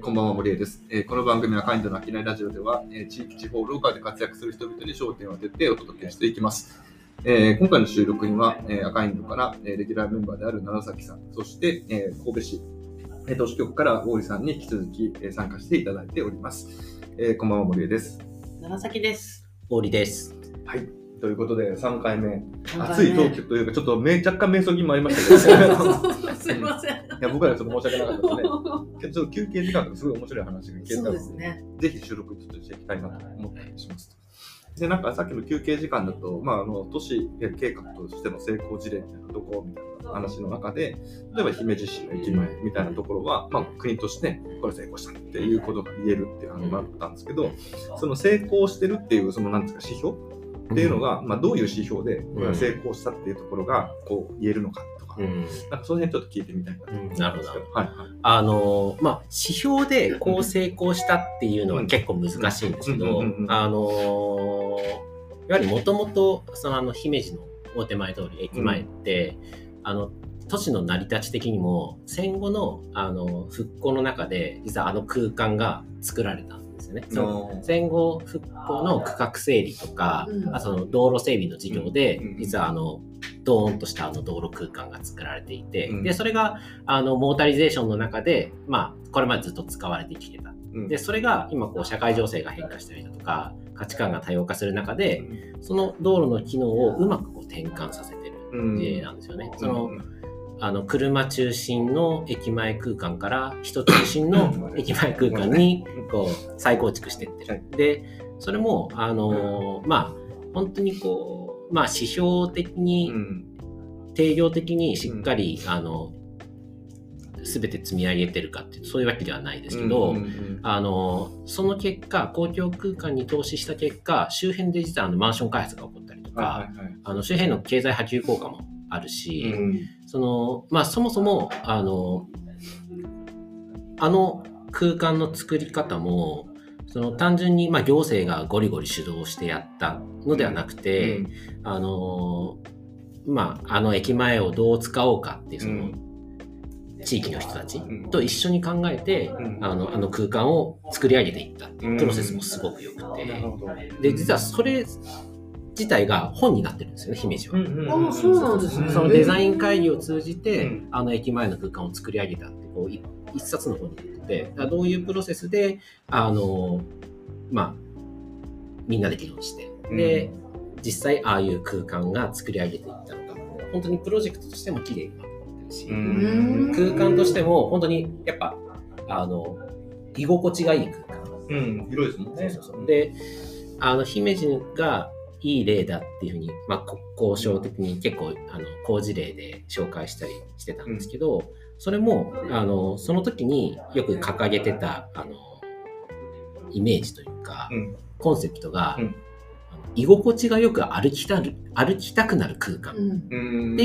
ーこんばんは、森江です、えーこの番組はカインドの商いラジオでは、えー地域、地方、ローカルで活躍する人々に焦点を当ててお届けしていきます。えー今回の収録には、えーアカインドから、えーレギュラーメンバーである楢崎さん、そして、えー神戸市、えー都市局から大井さんに引き続き、えー参加していただいております。えーこんばんは、森江です。長崎です。氷です。はい。ということで、3回目、三熱いトークというか、ちょっとめ若干瞑想気もありましたけど、すいません。いや僕らはちょっと申し訳なかったですね。ちょっと休憩時間とかすごい面白い話が聞けたのですね。ぜひ収録ちょっとしていきたいなと思ったりします。で、なんかさっきの休憩時間だと、まあ、あの、都市計画としての成功事例みたいなところみたいな話の中で、例えば姫路市の駅前みたいなところは、まあ、国としてこれ成功したっていうことが言えるっていう話があったんですけど、その成功してるっていう、そのなんですか、指標っていうのが、まあ、どういう指標で、成功したっていうところが、こう、言えるのかとか、うん。なんかその辺ちょっと聞いてみたいなと思うんです。けなるほど。はいはい。あのーまあ、指標でこう成功したっていうのは結構難しいんですけどうんうんうんう、んあのーやはりもともと、そのあの、姫路の大手前通り、駅前って、あの、都市の成り立ち的にも、戦後の、あの、復興の中で、実はあの空間が作られた。んですよね。その戦後復興の区画整理とか、うん。あその道路整備の事業で、うん。実はあのドーンとしたあの道路空間が作られていて、うん。でそれがあのモータリゼーションの中で、まあ、これまでずっと使われてきてた。うん。でそれが今こう社会情勢が変化したりだとか価値観が多様化する中でその道路の機能をうまくこう転換させてる例なんですよね。そのうんあの車中心の駅前空間から人中心の駅前空間にこう再構築していってはい。る。でそれもあのーまあ本当にこうまあ指標的うにん。定量的にしっかりあの全て積み上げてるかっていうとそういうわけではないですけど、うんうん。あのその結果公共空間に投資した結果周辺で実はあのマンション開発が起こったりとか、はいはいはい。あの周辺の経済波及効果もあるし、うん。そのまあそもそもあのあの空間の作り方もその単純にまあ行政がゴリゴリ主導してやったのではなくて、あのまああの駅前をどう使おうかっていうその、うん。地域の人たちん。と一緒に考えて、うん。あのあの空間を作り上げていったっていうプロセスもすごく良くて、なるほど。で実はそれ自体が本になってるんですよね姫路は。うんうんうん。あそうなんですね。そのデザイン会議を通じて、うん。あの駅前の空間を作り上げたってこうい一冊の本になっててどういうプロセスであのまあみんなで議論してで、実際ああいう空間が作り上げていったのか本当にプロジェクトとしても綺麗にまとまってるし、うん。空間としても本当にやっぱあの居心地がいい空間。うん。広いですもんね。そうそうそう。であの姫路がいい例だっていうふうに、まあ、国交省的に結構あの好事例で紹介したりしてたんですけど、それもあのその時によく掲げてたあのイメージというか、うん。コンセプトが、居心地がよく歩きたる歩きたくなる空間。って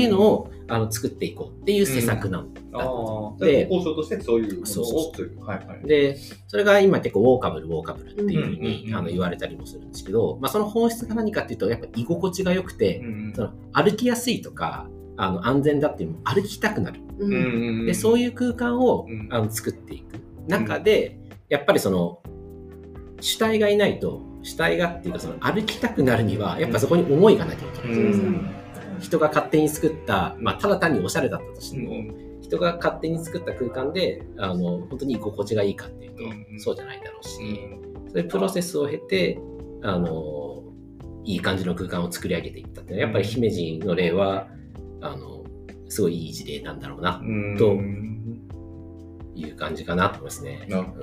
いうのを、あの作っていこうっていう施策なんだったん。で交渉としてそういうものそうそうそう。をという。はいはいで、それが今結構ウォーカブル、ウォーカブルっていうふうにあの言われたりもするんですけど、まあその本質が何かっていうと、やっぱ居心地が良くて、うんその歩きやすいとか、あの安全だっていうのも歩きたくなる。で、そういう空間をうん。あの作っていく。中で、やっぱりその、主体がいないと、主体がっていうかその歩きたくなるには、やっぱそこに思いがなきゃいけない。うん。人が勝手に作った、まあただ単におしゃれだったとしても、うん。人が勝手に作った空間で、あの、本当に居心地がいいかっていうと、うん。そうじゃないだろうし、うん。そういうプロセスを経て、あの、いい感じの空間を作り上げていったっていうのは、やっぱり姫路の例は、あの、すごいいい事例なんだろうな、うん。とうんいう感じかなと思いますね。なるほ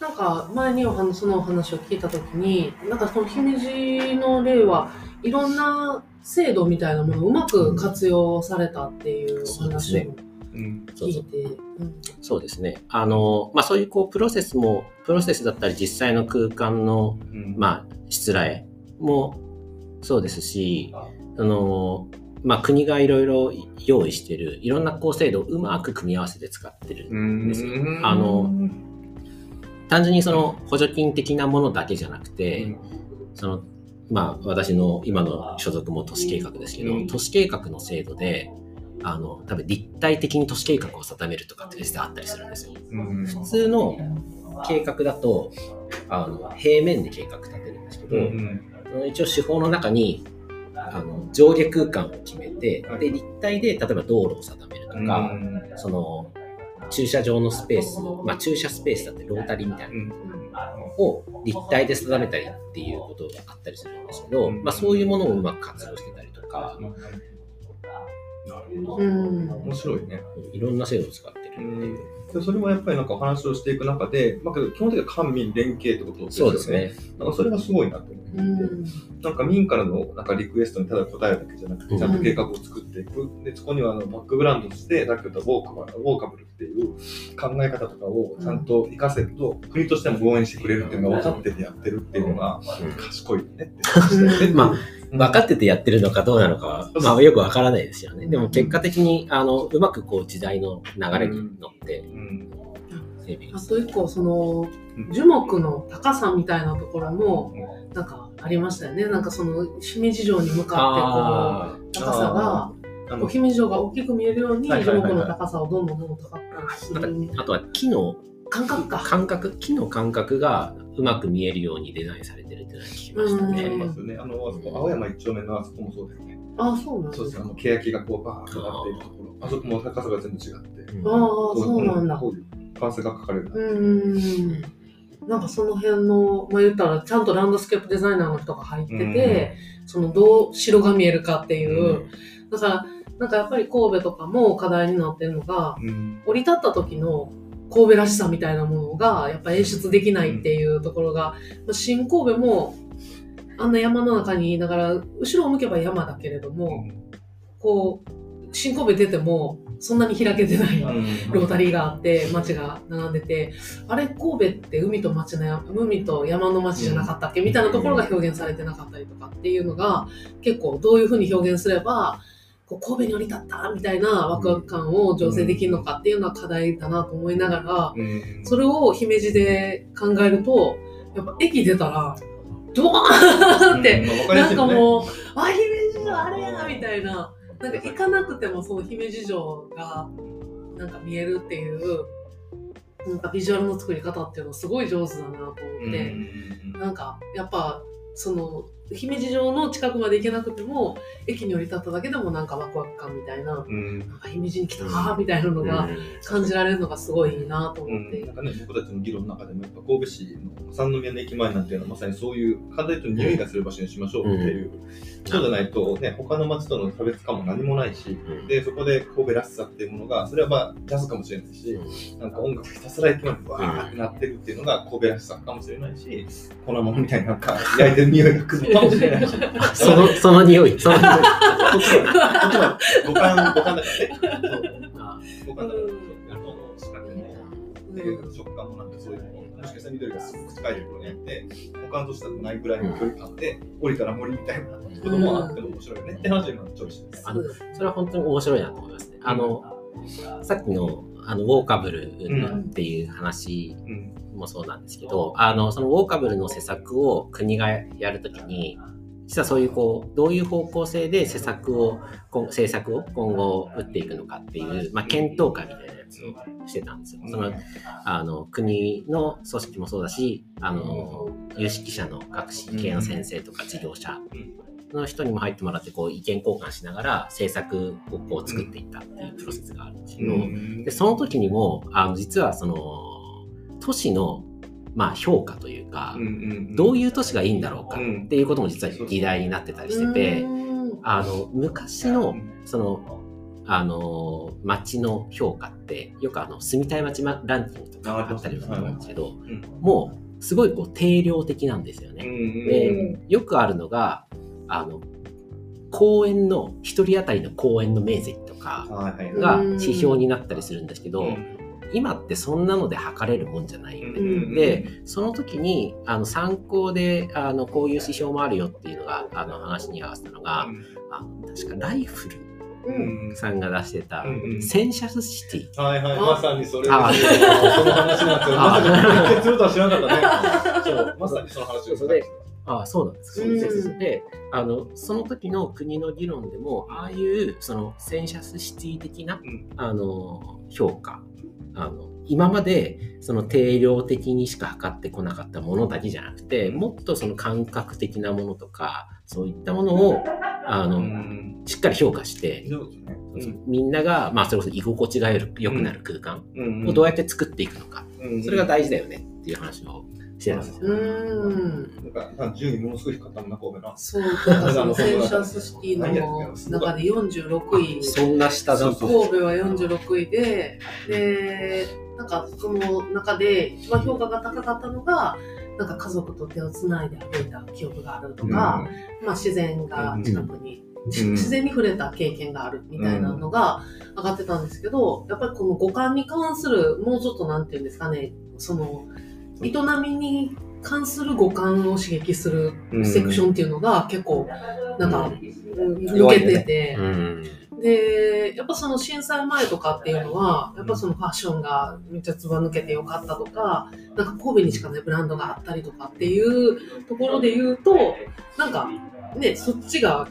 なんか前にお話そのお話を聞いたときに、なんかその姫路の例はいろんな制度みたいなものをうまく活用されたっていうお話を聞いて、うんそうですね。あの、まあ、そういうこう、プロセスも、プロセスだったり実際の空間の、うん。まあ、しつらえもそうですし、あの、まあ、国がいろいろ用意してる、いろんなこう制度をうまく組み合わせて使ってるんですよ。うん。あの、単純にその補助金的なものだけじゃなくて、その、まあ、私の今の所属も都市計画ですけど、うん。都市計画の制度で、あの、多分立体的に都市計画を定めるとかって実はあったりするんですよ。うん。普通の計画だと、あの平面で計画立てるんですけど、一応手法の中にあの上下空間を決めて、で立体で例えば道路を定めるとか、その駐車場のスペース、まあ、駐車スペースだってロータリーみたいなのを立体で定めたりっていうことがあったりするんですけど、まあ、そういうものをうまく活用してたりとか、うん、面白いね。いろんな制度を使ってるっていう。でそれもやっぱりなんかお話をしていく中で、まあ、基本的には官民連携ってことですよね。そうですね。なんかそれがすごいなと思って、うん、なんか民からのなんかリクエストにただ答えるだけじゃなくて、ちゃんと計画を作っていく。うん、で、そこにはあのバックグラウンドとして、さっき言ったウォーカブル、ウォーカブルっていう考え方とかをちゃんと活かせると、国としても応援してくれるっていうのが分かっててやってるっていうのが、賢いよねって。まあ分かっててやってるのかどうなのかは、まあよくわからないですよね。でも結果的に、あの、うまくこう時代の流れに乗って、あと一個、その、樹木の高さみたいなところも、なんかありましたよね。なんかその、姫路城に向かって、こう、高さが、こう姫路城が大きく見えるように、樹木の高さをどんどんどんどん高くする。あとは木の感覚か。感覚、木の感覚がうまく見えるようにデザインされてるっていうのは聞きましたね。ありますよね。あの、あそこ、青山一丁目のあそこもそうだよね。あそうなんですそうです。あの、欅がこう、バーッとなっているところ。あそこも高さが全部違って。ああ、そうなんだ。関数が書かれる。うんなんかその辺の、まあ言ったら、ちゃんとランドスケープデザイナーの人が入ってて、そのどう城が見えるかっていう、だから、なんかやっぱり神戸とかも課題になってるのが、降り立った時の神戸らしさみたいなものがやっぱ演出できないっていうところが、新神戸もあんな山の中にいながら後ろを向けば山だけれども、こう新神戸出てもそんなに開けてないロータリーがあって街が並んでてあれ神戸って海と町の海と山の町じゃなかったっけ？みたいなところが表現されてなかったりとかっていうのが結構どういうふうに表現すればこう神戸に降り立ったみたいなワクワク感を醸成できるのかっていうのは課題だなと思いながら、それを姫路で考えるとやっぱ駅出たらドーンって、なんかもう、あ、姫路城あれやみたいな。なんか行かなくてもその姫路城がなんか見えるっていうなんかビジュアルの作り方っていうのすごい上手だなと思って、なんかやっぱその姫路城の近くまで行けなくても駅に降り立っただけでもなんかワクワク感みたいな,、うん、なんか姫路に来たなみたいなのが感じられるのがすごいいいなと思って、うん、なんかね僕たちの議論の中でもやっぱ神戸市の三宮の駅前なんていうのはまさにそういう簡単に言うと匂いがする場所にしましょうっていう、そうじゃないとね他の街との差別化も何もないし、でそこで神戸らしさっていうものがそれはまあジャズかもしれないし、なんか音楽ひたすら駅前でわーってなってるっていうのが神戸らしさかもしれないし粉物みたいななんか焼いてる匂いがくるかもしれないしその、その匂い、その匂い。こっちは、五感、五感だからね。五感だから、あの、視覚も、食感もなん。かそういうももしかしたら緑がすごく近いところにあって、他の都市だとないぐらいの距離感で、降りたら森みたいなこともあっても面白いよねって話がチョイスです。あの、それは本当に面白いなと思いますね。あの、さっきの、あの、ウォーカブルっていう話もそうなんですけど、あの、そのウォーカブルの施策を国がやるときに、実はそういうこうどういう方向性で施策を政策を今後打っていくのかっていう、まあ、検討会みたいなやつをしてたんですよ。そのあの国の組織もそうだしあの有識者の学士系の先生とか事業者の人にも入ってもらってこう意見交換しながら政策をこう作っていったっていうプロセスがあるんですけど、でその時にもあの実はその都市のまあ、評価というか、うんうんうん、どういう都市がいいんだろうかっていうことも実は議題になってたりしてて、あの昔のそのあの町の評価ってよくあの住みたい町ランキングとかあったりするんですけど、もうすごいこう定量的なんですよね。でよくあるのがあの公園の1人当たりの公園の面積とかが指標になったりするんですけど、今ってそんなので測れるもんじゃない。よね。うん、でその時にあの参考であのこういう指標もあるよっていうのがあの話に合わせたのが、うん、あ確かライフル。さんが出してた、センシュアスシティ。はいはい、まさにそれあ。その話なんですよ。まさか決するとは知らなかったね。そう、まさにその話をでああそうなんですか、うん、であのその時の国の議論でもああいうそのセンシュアスシティ的な、うん、あの評価あの今までその定量的にしか測ってこなかったものだけじゃなくてもっとその感覚的なものとかそういったものをあの、うん。しっかり評価して、そうですね。みんなが、まあ、それこそ居心地がよ良くなる空間うん。をどうやって作っていくのか、うん。それが大事だよねっていう話をしてたんですよ。うーん。なんか、なんか順位ものすごい低かったもんな、神戸な。そう、なんかそのセンシュアスシティの中で46位。そんな下だと。神戸は46位で、で、なんかその中で一番評価が高かったのが、なんか家族と手をつないで歩いた記憶があるとか、まあ自然が近くに、うん自然に触れた経験があるみたいなのが上がってたんですけど、やっぱりこの五感に関する、もうちょっとなんていうんですかね、その、営みに関する五感を刺激するセクションっていうのが結構、なんか、抜けてて、うん。で、やっぱその震災前とかっていうのは、やっぱそのファッションがめっちゃつば抜けてよかったとか、なんか神戸にしかないブランドがあったりとかっていうところで言うと、なんかね、そっちが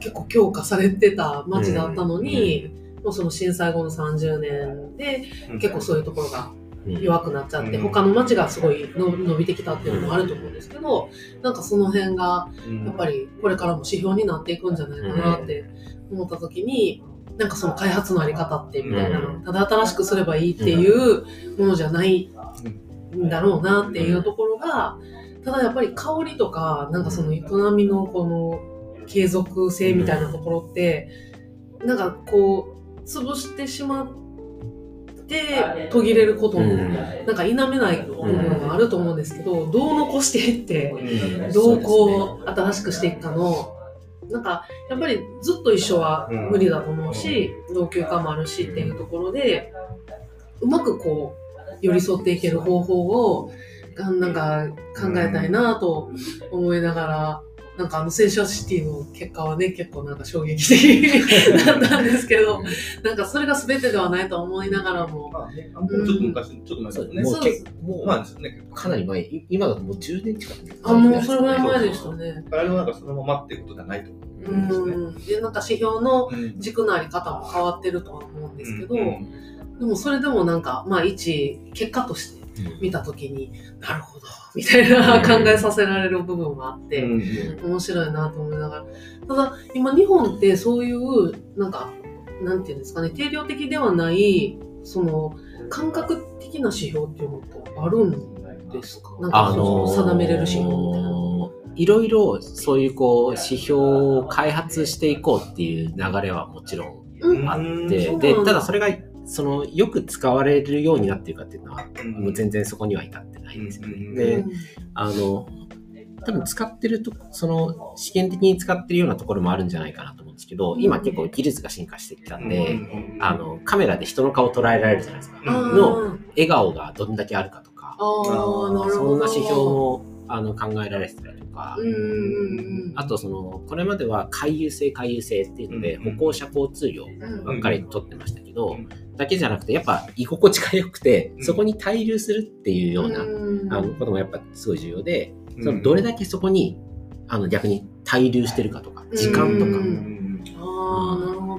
結構強化されてた街だったのに、もうその震災後の30年で結構そういうところが弱くなっちゃって、うん。他の街がすごいの伸びてきたっていうのもあると思うんですけど、なんかその辺がやっぱりこれからも指標になっていくんじゃないかなって思った時に、なんかその開発のあり方ってみたいな、うん。ただ新しくすればいいっていうものじゃないんだろうなっていうところが、ただやっぱり香りとか、なんかその営みのこの継続性みたいなところって、なんかこう、潰してしまって途切れることも、なんか否めない部分があると思うんですけど、どう残していって、どうこう新しくしていくかのなんかやっぱりずっと一緒は無理だと思うし、老朽化もあるしっていうところでうまくこう寄り添っていける方法をがなんか考えたいなと思いながら。なんかあのセンシャルシティの結果はね、結構なんか衝撃的だったんですけど、なんかそれが全てではないと思いながらも、まあね、あもうちょっと昔、ちょっと前だとね。そうもう結構、まあですね、かなり前、い今だともう10年近くあ、もうそれぐらい前でしたね。あれはなんかそのままっていうことじゃないと思ううんですね。ん。で、なんか指標のうん軸のあり方も変わってるとは思うんですけど、うんでもそれでもなんか、まあ一、結果として見たときに、なるほど、みたいな考えさせられる部分はあって、うん面白いなと思いながら。ただ、今日本ってそういう、なんか、なんていうんですかね、定量的ではない、その、感覚的な指標っていうのってあるんですか？なんかそあのーの定めれる指標みたいな。いろいろそういうこう指標を開発していこうっていう流れはもちろんうん。あっうんて、でただそれがそのよく使われるようになっているかっていうのは、うん。もう全然そこには至ってないんですよね。うん。でうん。あの多分使ってるとその試験的に使ってるようなところもあるんじゃないかなと思うんですけど今結構技術が進化してきたんで、うん。あのカメラで人の顔を捉えられるじゃないですか、の笑顔がどんだけあるかとか。そんな指標もあの考えられてたりとか、うんうんうんあとそのこれまでは回遊性回遊性っていうので、うん歩行者交通量うん。ばっかり取ってましたけど、うんだけじゃなくてやっぱ居心地が良くて、うん。そこに滞留するっていうような、うん。あのこともやっぱすごい重要で、うん。そのどれだけそこにあの逆に滞留してるかとか時間とか。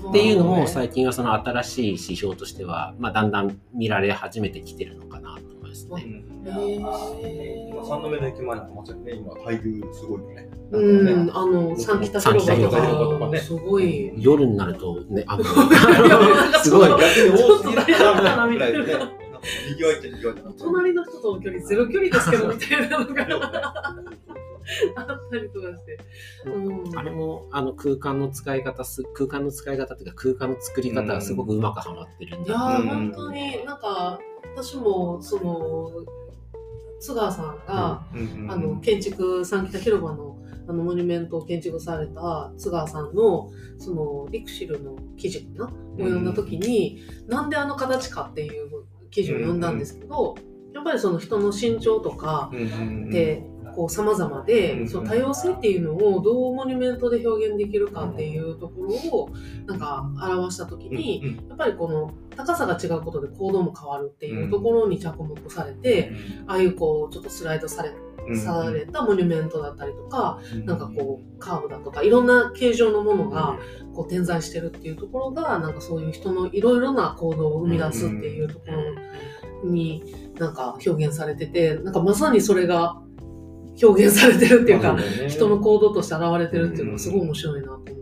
っていうのも最近はその新しい指標としては、まあ、だんだん見られ始めてきてるのかなとますね。へ今三度目の駅前なんかまさにね、今、滞留すごいよね。ーうん、あの、三北広場と三北広場とかねか、すごい。夜になるとね、あの すごい逆に多すぎるみ。たいな。わいっちゃ賑わいって隣の人との距離ゼロ距離ですけどみたいなのが あったりとかして。うん。あれもあの空間の使い方す、空間の使い方っていうか空間の作り方がすごくうまくはまってるんだいやー、うん。本当になんか私もその津川さんが、あの建築三北広場のあのモニュメントを建築された津川さんのそのリクシルの記事かな？を読んだ時に、なんであの形かっていう記事を読んだんですけど、やっぱりその人の身長とかってこう様々で、うんその多様性っていうのをどうモニュメントで表現できるかっていうところをなんか表した時に、やっぱりこの高さが違うことで行動も変わるっていうところに着目されて、ああいうこうちょっとスライドされされたモニュメントだったりとか、なんかこうカーブだとかいろんな形状のものがこう点在してるっていうところがなんかそういう人のいろいろな行動を生み出すっていうところになんか表現されててなんかまさにそれが表現されてるっていうか、人の行動として現れてるっていうのがすごい面白いなと思って。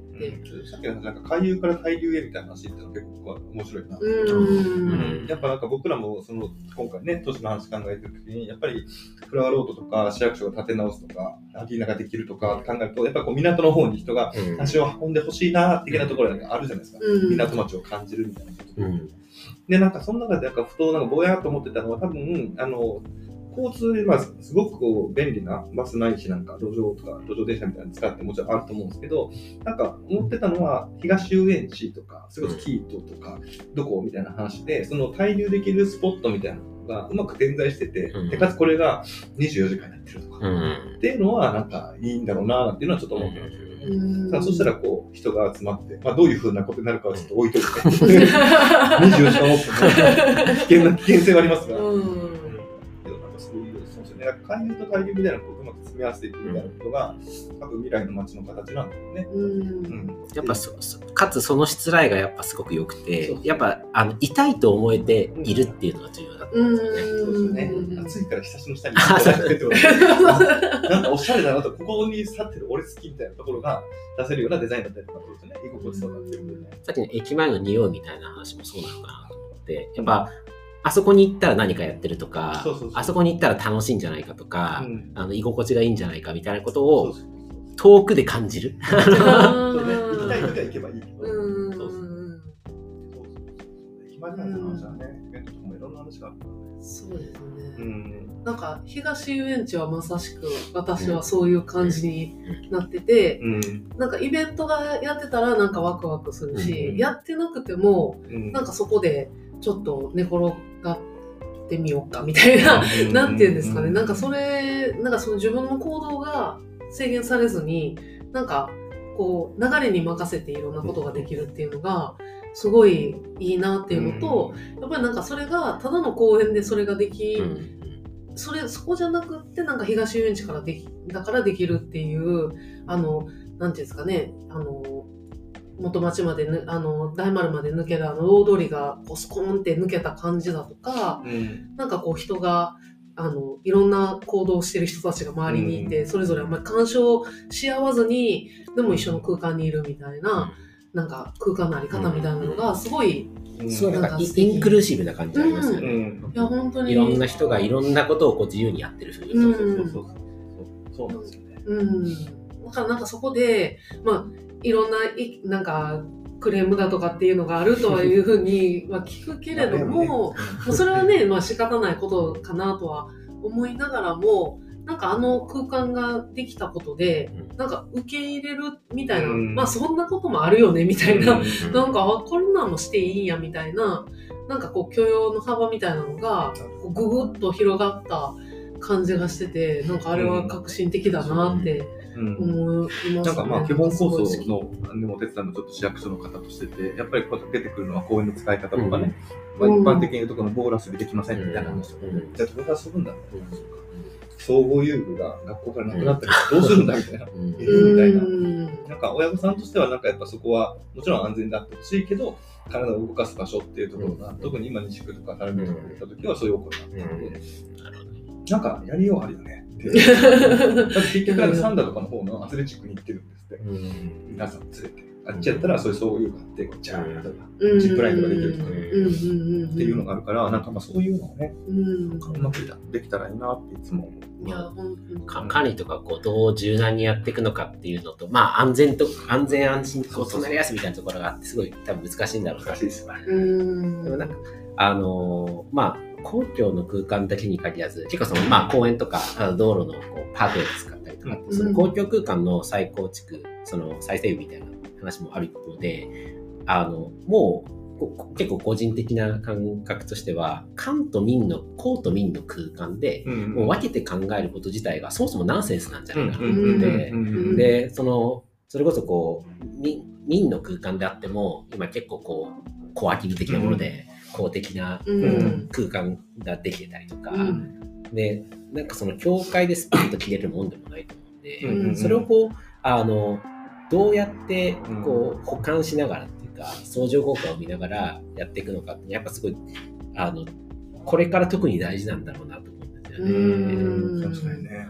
さっきのなんか海流から対流へみたいな話ってのは結構面白いなうん。やっぱなんか僕らもその今回ね都市の話考えてる時にやっぱりフラワーロードとか市役所が建て直すとかアリーナができるとか考えるとやっぱこう港の方に人がうん足を運んでほしいな的なところがあるじゃないですか、うん港町を感じるみたいなことうん。でなんかその中でなんかふとなんかぼやっと思ってたのは多分あの交通で、まあ、すごくこう便利なバスないしなんか路上とか路上電車みたいなの使ってもちろんあると思うんですけどなんか思ってたのは東遊園地とかそれこそキートとかどこみたいな話でその滞留できるスポットみたいなのがうまく点在してて、うん。でかつこれが24時間やってるとか、うん。っていうのはなんかいいんだろうなっていうのはちょっと思ってます。けどね。うん。さあそしたらこう人が集まって、まあ、どういうふうなことになるかはちょっと置いといて、24時間オープン。の危険な危険性はありますが、うんかそうですよね、海流と対流みたいなことをうまく積み合わせていくみたいなことが、多分未来の街の形なんだよね。うんうん、やっぱそそかつそのしつらいがやっぱすごく良くてそうそうやっぱあの痛いと思えているっていうのが重要だったんですよね。そうですねうん。暑いからひさしの下に行ってってこと なんかおしゃれだなと、ここに立ってる俺好きみたいなところが出せるようなデザインだったりとかってことですね。居心地そうなってるんでね。さっきの駅前の匂いみたいな話もそうなのかなと思ってやっぱあそこに行ったら何かやってるとかそうそうそうあそこに行ったら楽しいんじゃないかとか、うんあの居心地がいいんじゃないかみたいなことを遠くで感じる。そうね、行きたい時は行けばいいけど。うんそうね、イベントとかもいろんな話がある。そうですね。うん。なんか東遊園地はまさしく私はそういう感じになってて、うん。なんかイベントがやってたらなんかワクワクするし、うんやってなくてもうん。なんかそこでちょっと寝転がってみようかみたいな、なんていうんですかね、なんかそれ、なんかその自分の行動が制限されずに、なんかこう流れに任せていろんなことができるっていうのが、すごいいいなっていうのと、やっぱりなんかそれがただの公園でそれができ、うん。それそこじゃなくってなんか東遊園地からできだからできるっていうあのなんていうんですかね。あの元町までぬあの大丸まで抜けたあの大通りがこうスコーンって抜けた感じだとかうん。なんかこう人があのいろんな行動をしてる人たちが周りにいて、それぞれあんまり干渉し合わずにでも一緒の空間にいるみたいな、なんか空間のあり方みたいなのがすごい、うん。そうなんかインクルーシブな感じありますようね。ん。いや本当にいろんな人がいろんなことをこう自由にやってるそうそうそうそう。そうなんですよね。うん、だからなんかそこで、まあ、いろんないなんかクレームだとかっていうのがあるとはいうふうには聞くけれども、もうそれはね、まあ仕方ないことかなとは思いながらも、なんかあの空間ができたことで、なんか受け入れるみたいな、うん。まあそんなこともあるよねみたいな、うん。なんかあこんなんもしていいんやみたいな、なんかこう許容の幅みたいなのが、ぐぐっと広がった感じがしてて、なんかあれは革新的だなってうん。思いますね。なんかまあ基本構想の何でもお手伝いのちょっと市役所の方としてて、やっぱりこう出てくるのは公園の使い方とかね、まあ、うん。一般的に言うとこのボーラスでできませんみたいな話。とか、うん。じゃあどこから遊ぶんだ。みたいな総合遊具が学校からなくなったけどどうするんだみたいな。うん。えーみたいな。うん。なんか親御さんとしてはなんかやっぱそこはもちろん安全であってほしいけど体を動かす場所っていうところが、うん。特に今西区とか垂水とかに行った時はそういうお声があったので、なんかやりようあるよねって。だって結局サンダとかの方のアスレチックに行ってるんですって。うん皆さん連れて。あっちやったらそういうそういうのがあって、ジャーンとかうんジップラインとかできるとかうんうんうんうんっていうのがあるから、なんかまあそういうのをね、うんうまくできたらいいなっていつも思う。いや、管理とかこうどう柔軟にやっていくのかっていうのと、まあ安全と、安全安心こう隣り合わせみたいなところがあって、すごい多分難しいんだろうな難しいですね。うん。でもなんか、あのーまあ、公共の空間だけに限らず、結構その、まあ、公園とか、道路のこうパークを使ったりとかその公共空間の再構築、その再整備みたいな話もある一方で、あの、もう、こ結構個人的な感覚としては、官と民の、公と民の空間で、うんもう分けて考えること自体がそもそもナンセンスなんじゃないかな。んでうんで、その、それこそこう、民民の空間であっても、今結構こう、コアキル的なもので、公的なうん。空間ができてたりとか、うん。で、なんかその境界でスパッと切れるもんでもないと思うんで、うんそれをこう、あの、どうやってこう保管しながらっていうか、相乗効果を見ながらやっていくのかって、やっぱすごい、あの、これから特に大事なんだろうなと思うんですよね。うん。確かにね。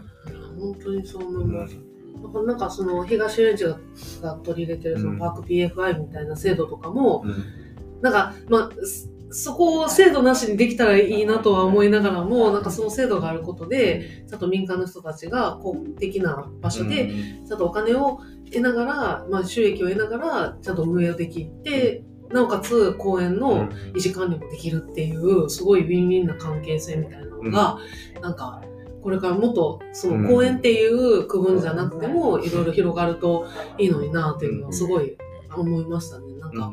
本当にそう思います。なんかなんかその東園地がが取り入れてるそのパーク PFI みたいな制度とかも、うんなんか、まあ、そそこを制度なしにできたらいいなとは思いながらも、なんかその制度があることで、ちゃんと民間の人たちが公的な場所で、ちゃんとお金を得ながら、まあ、収益を得ながら、ちゃんと運営できて、なおかつ公園の維持管理もできるっていう、すごいウィンウィンな関係性みたいなのが、なんか、これからもっと、その公園っていう区分じゃなくても、いろいろ広がるといいのになっていうのはすごい思いましたね。なんか、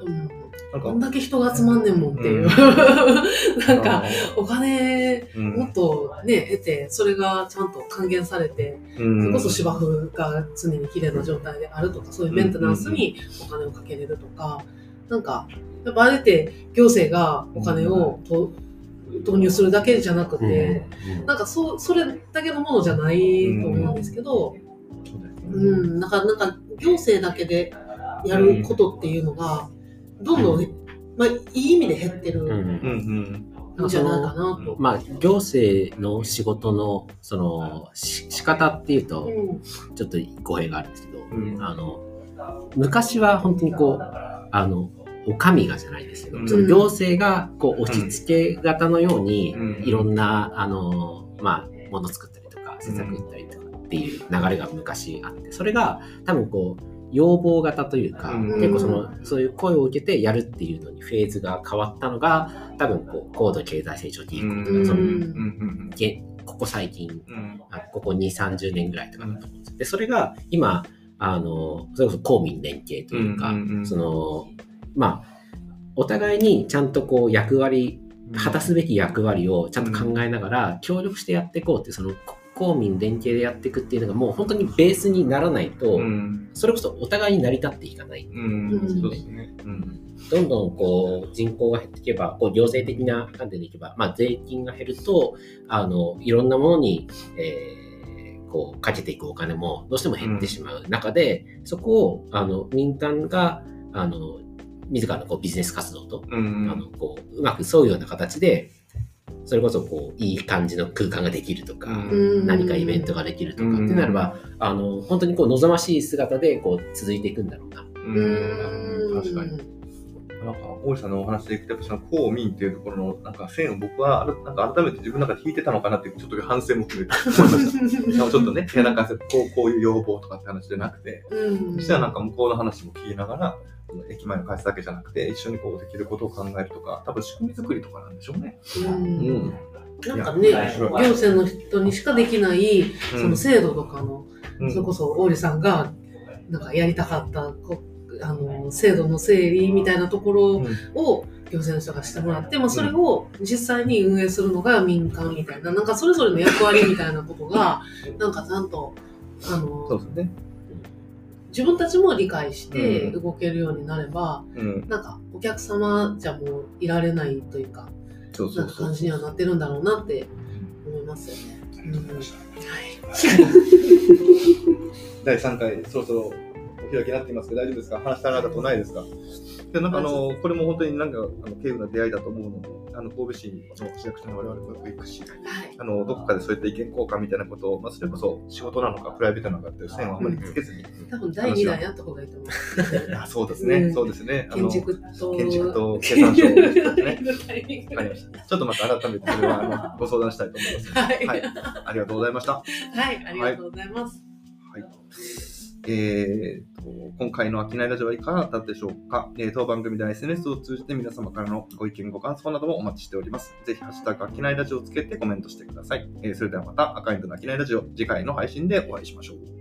うん、なんこんだけ人が集まんねんもんっていう。うん。なんか、お金うん。もっとね、得て、それがちゃんと還元されて、うん。それこそ芝生が常に綺麗な状態であるとか、そういうメンテナンスにお金をかけれるとか、なんか、やっぱあれって行政がお金をと投入するだけじゃなくて、なんかそう、それだけのものじゃないと思うんですけど、うん、なんか、なんか行政だけでやることっていうのが、どんどん、まあ、いい意味で減ってるうんじゃないかなと。まあ、行政の仕事の、その、し仕方っていうと、うん。ちょっと語弊があるんですけど、うん。あの、昔は本当にこう、あの、お上がじゃないですけど、うん。その行政がこう押し付け型のように、うん。いろんな、あの、まあ、もの作ったりとか、施策打ったりとかっていう流れが昔あって、それが多分こう、要望型というか、うん。結構その、そういう声を受けてやるっていうのにフェーズが変わったのが、多分こう、高度経済成長期以降とか、うん。そのここ最近うん。あここ2、30年ぐらいとかだと思うんです。よ。で、それが今、あの、それこそ公民連携というか、その、まあ、お互いにちゃんとこう役割、果たすべき役割をちゃんと考えながら協力してやっていこうっていう、そのこ公民連携でやっていくっていうのがもう本当にベースにならないと、うん。それこそお互いに成り立っていかない。どんどんこう人口が減っていけば、こう行政的な観点でいけば、まあ、税金が減ると、あの、いろんなものに、えーこう、かけていくお金もどうしても減ってしまう中で、そこを、あの、民間が、あの、自らのこうビジネス活動と、うん。あの、こう、うまく沿うような形で、それこそこう、いい感じの空間ができるとか、うん。何かイベントができるとかうんってなれば、あの、本当にこう、望ましい姿で、こう、続いていくんだろうな。うん。うん。確かに。なんか、大石さんのお話でいくと、やっぱその公民っていうところの、なんか線を僕は、なんか改めて自分の中で引いてたのかなっていう、ちょっと反省も含めて思いました。ちょっとね、なんかこうこういう要望とかって話じゃなくて、うん。実はなんか向こうの話も聞きながら、その駅前の会社だけじゃなくて、一緒にこうできることを考えるとか、多分仕組み作りとかなんでしょうね。うん。なんかいね、行政の人にしかできない、その制度とかの、うん。それこそ、大利さんが、なんかやりたかった、こあの、制度の整理みたいなところうん。を、行政の人がしてもらって、まあ、それを実際に運営するのが民間みたいな、なんかそれぞれの役割みたいなことが、なんかちゃんと、あそうの、ですね。自分たちも理解してうん動けるようになれば、うん。なんかお客様じゃもういられないというか、そうそうそうなんか感。じにはなってるんだろうなって思いますよね。うんはい。第3回、そろそろお開きになっていますけど、大丈夫ですか？話したらとないですか？でなんかあの、これも本当になんか、あの、軽有な出会いだと思うので、あの、神戸市の市役所に我々もよく行くし、はい。あの、どこかでそういった意見交換みたいなことを、まあ、それこそ仕事なのか、プライベートなのかっていう線をあまりつけずに。多分第2弾やった方がいいと思う。あそうですね、うんそうですね。あ建の築と。建築と経産省ですね。わかりまはした。ちょっとまた改めてそれはあのご相談したいと思います。い。はい。ありがとうございました。はい。ありがとうございます。はい。えー、と今回の秋内ラジオはいかがだったでしょうか、えー当番組では SNS を通じて皆様からのご意見、ご感想などもお待ちしております。ぜひ、ハッシュタグ商いラジオをつけてコメントしてください。えーそれではまた赤いんの秋内ラジオ、次回の配信でお会いしましょう。